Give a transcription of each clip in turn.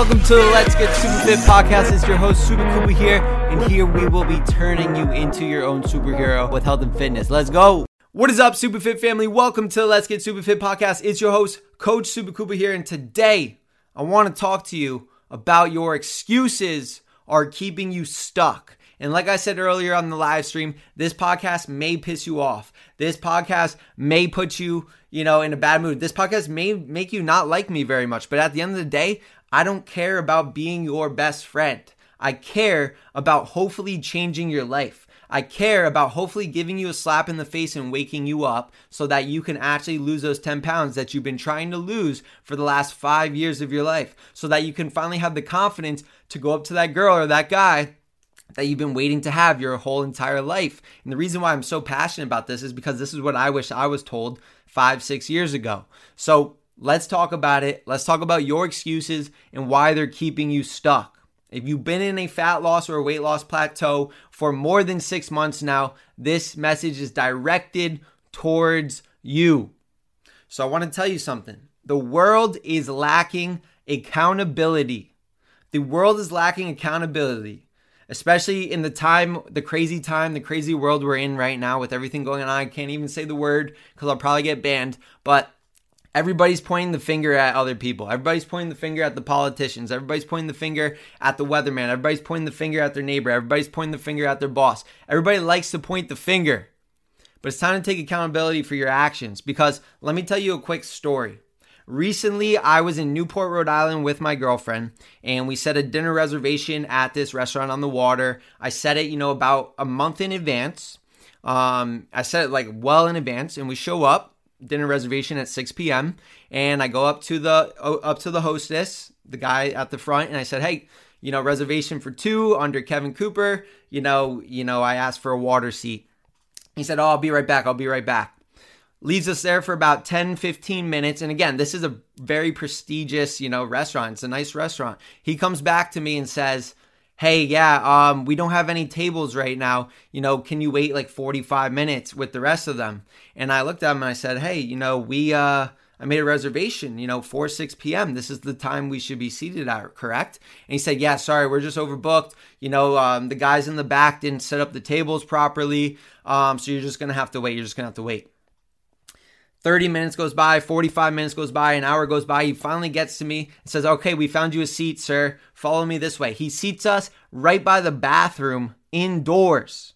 welcome to the Let's Get Super Fit podcast. It's your host, Super Kuba here, and here we will be turning you into your own superhero with health and fitness. Let's go. What is up, Super Fit family? Welcome to the Let's Get Super Fit podcast. It's your host, Coach Super Kuba here, and today I want to talk to you about your excuses are keeping you stuck. And like I said earlier on the live stream, this podcast may piss you off. This podcast may put you, you know, in a bad mood. This podcast may make you not like me very much. But at the end of the day, I don't care about being your best friend. I care about hopefully changing your life. I care about hopefully giving you a slap in the face and waking you up so that you can actually lose those 10 pounds that you've been trying to lose for the last five years of your life. So that you can finally have the confidence to go up to that girl or that guy that you've been waiting to have your whole entire life. And the reason why I'm so passionate about this is because this is what I wish I was told five, six years ago. So let's talk about it. Let's talk about your excuses and why they're keeping you stuck. If you've been in a fat loss or weight loss plateau for more than six months now, this message is directed towards you. So I want to tell you something. The world is lacking accountability. The world is lacking accountability, especially in the time, the crazy time, the crazy world we're in right now with everything going on. I can't even say the word because I'll probably get banned, but Everybody's pointing the finger at other people. Everybody's pointing the finger at the politicians. Everybody's pointing the finger at the weatherman. Everybody's pointing the finger at their neighbor. Everybody's pointing the finger at their boss. Everybody likes to point the finger. But it's time to take accountability for your actions because let me tell you a quick story. Recently, I was in Newport, Rhode Island with my girlfriend, and we set a dinner reservation at this restaurant on the water. I set it, you know, about a month in advance. Um, I set it like well in advance, and we show up dinner reservation at 6 p.m. and I go up to the up to the hostess, the guy at the front, and I said, "Hey, you know, reservation for two under Kevin Cooper. You know, you know, I asked for a water seat." He said, "Oh, I'll be right back. I'll be right back." Leaves us there for about 10, 15 minutes. And again, this is a very prestigious, you know, restaurant. It's a nice restaurant. He comes back to me and says, hey, yeah, um, we don't have any tables right now. You know, can you wait like 45 minutes with the rest of them? And I looked at them and I said, hey, you know, we, uh, I made a reservation, you know, 4 6 p.m. This is the time we should be seated at, correct? And he said, Yeah, sorry, we're just overbooked. You know, um, the guys in the back didn't set up the tables properly. Um, so you're just going to have to wait. You're just going to have to wait. 30 minutes goes by, 45 minutes goes by, an hour goes by. He finally gets to me and says, Okay, we found you a seat, sir. Follow me this way. He seats us right by the bathroom indoors.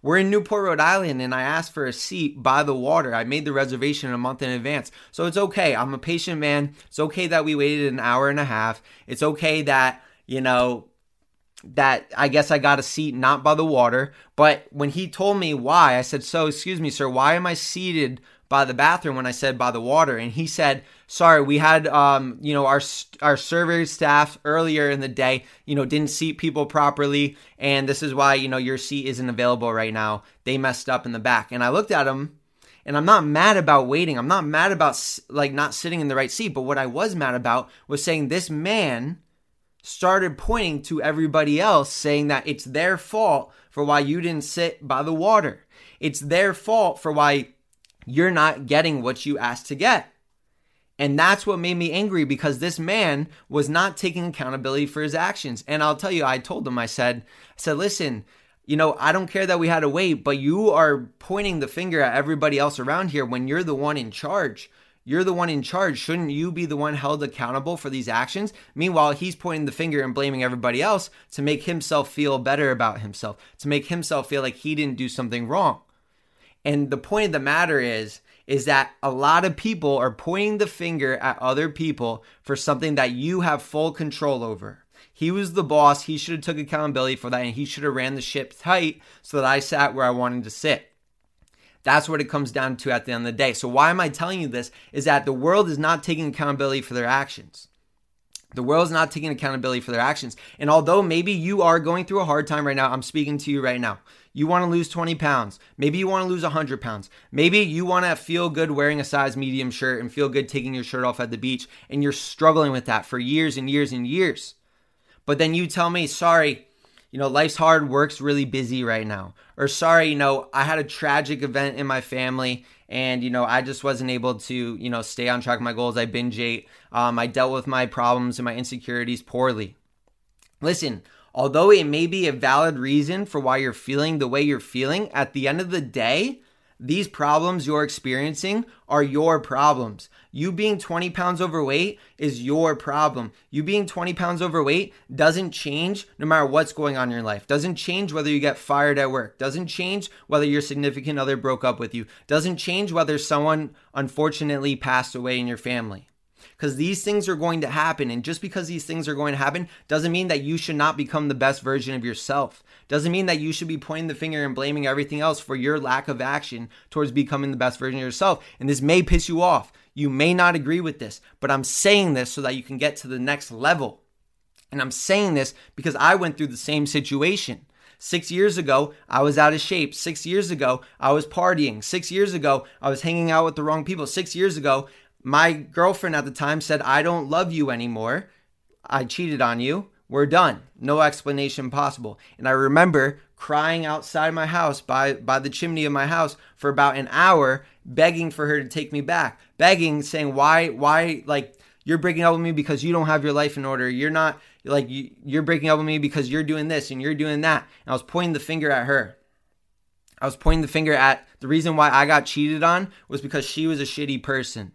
We're in Newport, Rhode Island, and I asked for a seat by the water. I made the reservation a month in advance. So it's okay. I'm a patient man. It's okay that we waited an hour and a half. It's okay that, you know, that I guess I got a seat not by the water. But when he told me why, I said, So, excuse me, sir, why am I seated by the bathroom when I said by the water, and he said, "Sorry, we had um, you know our our server staff earlier in the day, you know, didn't seat people properly, and this is why you know your seat isn't available right now. They messed up in the back." And I looked at him, and I'm not mad about waiting. I'm not mad about like not sitting in the right seat, but what I was mad about was saying this man started pointing to everybody else saying that it's their fault for why you didn't sit by the water. It's their fault for why you're not getting what you asked to get. And that's what made me angry because this man was not taking accountability for his actions. And I'll tell you, I told him, I said, I said, listen, you know, I don't care that we had to wait, but you are pointing the finger at everybody else around here when you're the one in charge. You're the one in charge. Shouldn't you be the one held accountable for these actions? Meanwhile, he's pointing the finger and blaming everybody else to make himself feel better about himself, to make himself feel like he didn't do something wrong. And the point of the matter is, is that a lot of people are pointing the finger at other people for something that you have full control over. He was the boss. He should have took accountability for that, and he should have ran the ship tight so that I sat where I wanted to sit. That's what it comes down to at the end of the day. So why am I telling you this? Is that the world is not taking accountability for their actions. The world is not taking accountability for their actions. And although maybe you are going through a hard time right now, I'm speaking to you right now. You want to lose 20 pounds. Maybe you want to lose 100 pounds. Maybe you want to feel good wearing a size medium shirt and feel good taking your shirt off at the beach. And you're struggling with that for years and years and years. But then you tell me, sorry, you know, life's hard, work's really busy right now. Or sorry, you know, I had a tragic event in my family and, you know, I just wasn't able to, you know, stay on track of my goals. I binge ate. Um, I dealt with my problems and my insecurities poorly. Listen, although it may be a valid reason for why you're feeling the way you're feeling, at the end of the day, these problems you're experiencing are your problems. You being 20 pounds overweight is your problem. You being 20 pounds overweight doesn't change no matter what's going on in your life. Doesn't change whether you get fired at work. Doesn't change whether your significant other broke up with you. Doesn't change whether someone unfortunately passed away in your family because these things are going to happen. And just because these things are going to happen doesn't mean that you should not become the best version of yourself. Doesn't mean that you should be pointing the finger and blaming everything else for your lack of action towards becoming the best version of yourself. And this may piss you off. You may not agree with this, but I'm saying this so that you can get to the next level. And I'm saying this because I went through the same situation. Six years ago, I was out of shape. Six years ago, I was partying. Six years ago, I was hanging out with the wrong people. Six years ago, my girlfriend at the time said, I don't love you anymore. I cheated on you. We're done. No explanation possible. And I remember crying outside my house by, by the chimney of my house for about an hour, begging for her to take me back. Begging, saying, Why, why, like, you're breaking up with me because you don't have your life in order. You're not, like, you, you're breaking up with me because you're doing this and you're doing that. And I was pointing the finger at her. I was pointing the finger at the reason why I got cheated on was because she was a shitty person.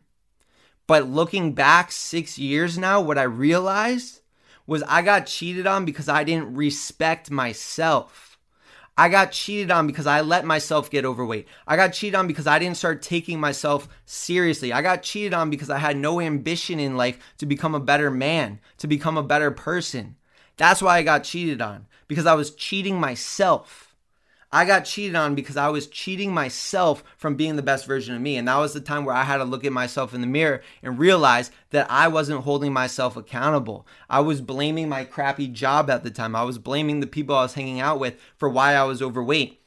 But looking back six years now, what I realized was I got cheated on because I didn't respect myself. I got cheated on because I let myself get overweight. I got cheated on because I didn't start taking myself seriously. I got cheated on because I had no ambition in life to become a better man, to become a better person. That's why I got cheated on because I was cheating myself. I got cheated on because I was cheating myself from being the best version of me. And that was the time where I had to look at myself in the mirror and realize that I wasn't holding myself accountable. I was blaming my crappy job at the time. I was blaming the people I was hanging out with for why I was overweight.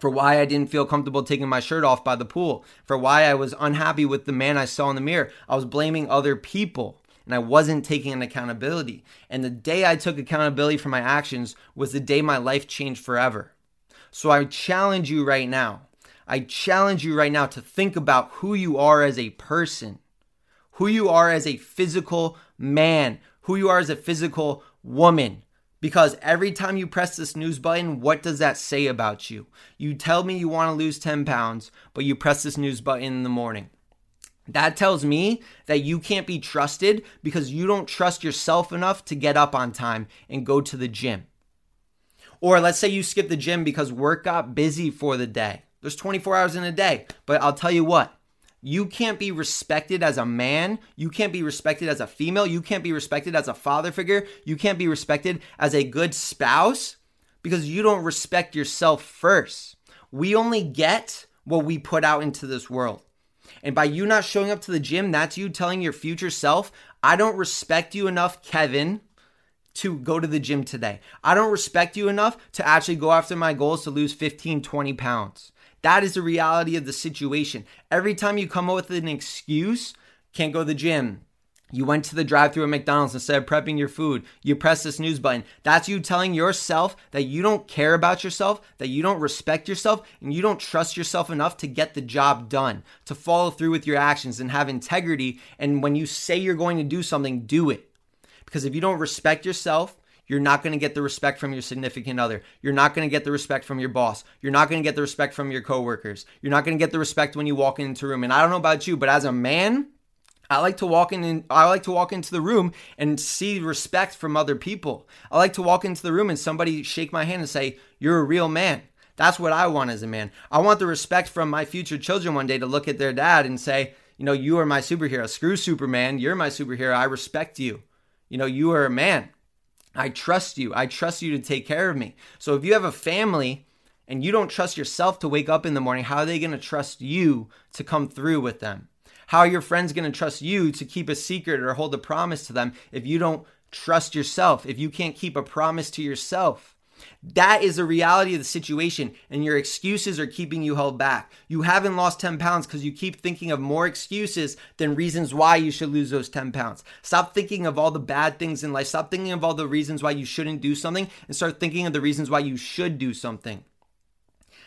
For why I didn't feel comfortable taking my shirt off by the pool, for why I was unhappy with the man I saw in the mirror. I was blaming other people and I wasn't taking an accountability. And the day I took accountability for my actions was the day my life changed forever. So I challenge you right now. I challenge you right now to think about who you are as a person, who you are as a physical man, who you are as a physical woman. Because every time you press the snooze button, what does that say about you? You tell me you want to lose 10 pounds, but you press the snooze button in the morning. That tells me that you can't be trusted because you don't trust yourself enough to get up on time and go to the gym. Or let's say you skip the gym because work got busy for the day. There's 24 hours in a day. But I'll tell you what, you can't be respected as a man. You can't be respected as a female. You can't be respected as a father figure. You can't be respected as a good spouse because you don't respect yourself first. We only get what we put out into this world. And by you not showing up to the gym, that's you telling your future self, I don't respect you enough, Kevin, to go to the gym today. I don't respect you enough to actually go after my goals to lose 15, 20 pounds. That is the reality of the situation. Every time you come up with an excuse, can't go to the gym. You went to the drive through at McDonald's instead of prepping your food. You press the snooze button. That's you telling yourself that you don't care about yourself, that you don't respect yourself, and you don't trust yourself enough to get the job done, to follow through with your actions and have integrity. And when you say you're going to do something, do it. Because if you don't respect yourself, you're not going to get the respect from your significant other. You're not going to get the respect from your boss. You're not going to get the respect from your coworkers. You're not going to get the respect when you walk into a room. And I don't know about you, but as a man, I like to walk in I like to walk into the room and see respect from other people. I like to walk into the room and somebody shake my hand and say, "You're a real man." That's what I want as a man. I want the respect from my future children one day to look at their dad and say, "You know, you are my superhero. Screw Superman. You're my superhero. I respect you." You know, you are a man. I trust you. I trust you to take care of me. So if you have a family and you don't trust yourself to wake up in the morning, how are they going to trust you to come through with them? How are your friends going to trust you to keep a secret or hold a promise to them if you don't trust yourself? If you can't keep a promise to yourself? That is the reality of the situation, and your excuses are keeping you held back. You haven't lost 10 pounds because you keep thinking of more excuses than reasons why you should lose those 10 pounds. Stop thinking of all the bad things in life. Stop thinking of all the reasons why you shouldn't do something and start thinking of the reasons why you should do something.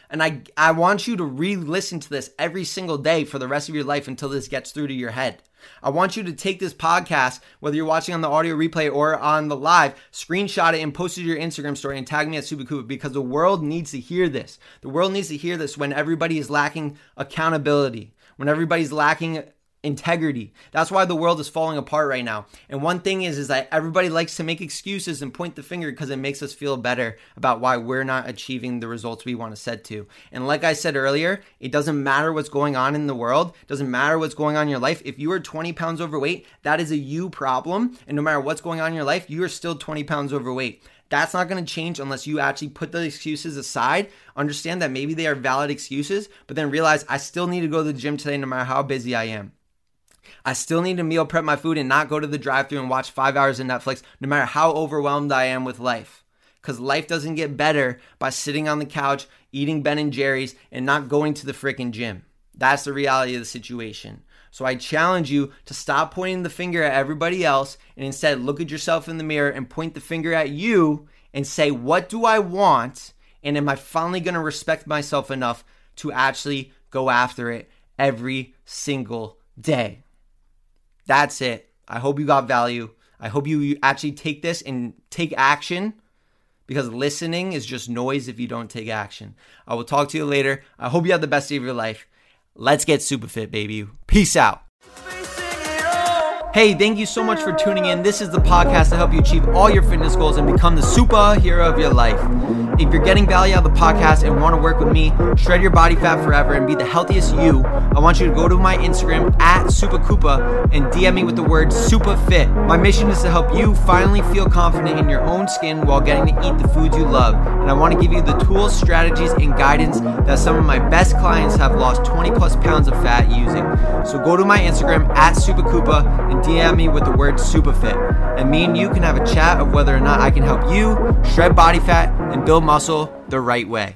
And I, I want you to re listen to this every single day for the rest of your life until this gets through to your head. I want you to take this podcast, whether you're watching on the audio replay or on the live, screenshot it and post it to your Instagram story and tag me at Supakoopa because the world needs to hear this. The world needs to hear this when everybody is lacking accountability, when everybody's lacking integrity. That's why the world is falling apart right now. And one thing is is that everybody likes to make excuses and point the finger because it makes us feel better about why we're not achieving the results we want to set to. And like I said earlier, it doesn't matter what's going on in the world, doesn't matter what's going on in your life. If you are 20 pounds overweight, that is a you problem, and no matter what's going on in your life, you are still 20 pounds overweight. That's not going to change unless you actually put the excuses aside, understand that maybe they are valid excuses, but then realize I still need to go to the gym today no matter how busy I am. I still need to meal prep my food and not go to the drive through and watch five hours of Netflix, no matter how overwhelmed I am with life. Because life doesn't get better by sitting on the couch, eating Ben and Jerry's, and not going to the freaking gym. That's the reality of the situation. So I challenge you to stop pointing the finger at everybody else and instead look at yourself in the mirror and point the finger at you and say, What do I want? And am I finally going to respect myself enough to actually go after it every single day? That's it. I hope you got value. I hope you actually take this and take action because listening is just noise if you don't take action. I will talk to you later. I hope you have the best day of your life. Let's get super fit, baby. Peace out. Hey, thank you so much for tuning in. This is the podcast to help you achieve all your fitness goals and become the superhero of your life. If you're getting value out of the podcast and want to work with me, shred your body fat forever, and be the healthiest you, I want you to go to my Instagram at Supakoopa and DM me with the word super fit. My mission is to help you finally feel confident in your own skin while getting to eat the foods you love. And I want to give you the tools, strategies, and guidance that some of my best clients have lost 20 plus pounds of fat using. So go to my Instagram at Supakoopa and DM me with the word superfit. And me and you can have a chat of whether or not I can help you shred body fat and build muscle the right way.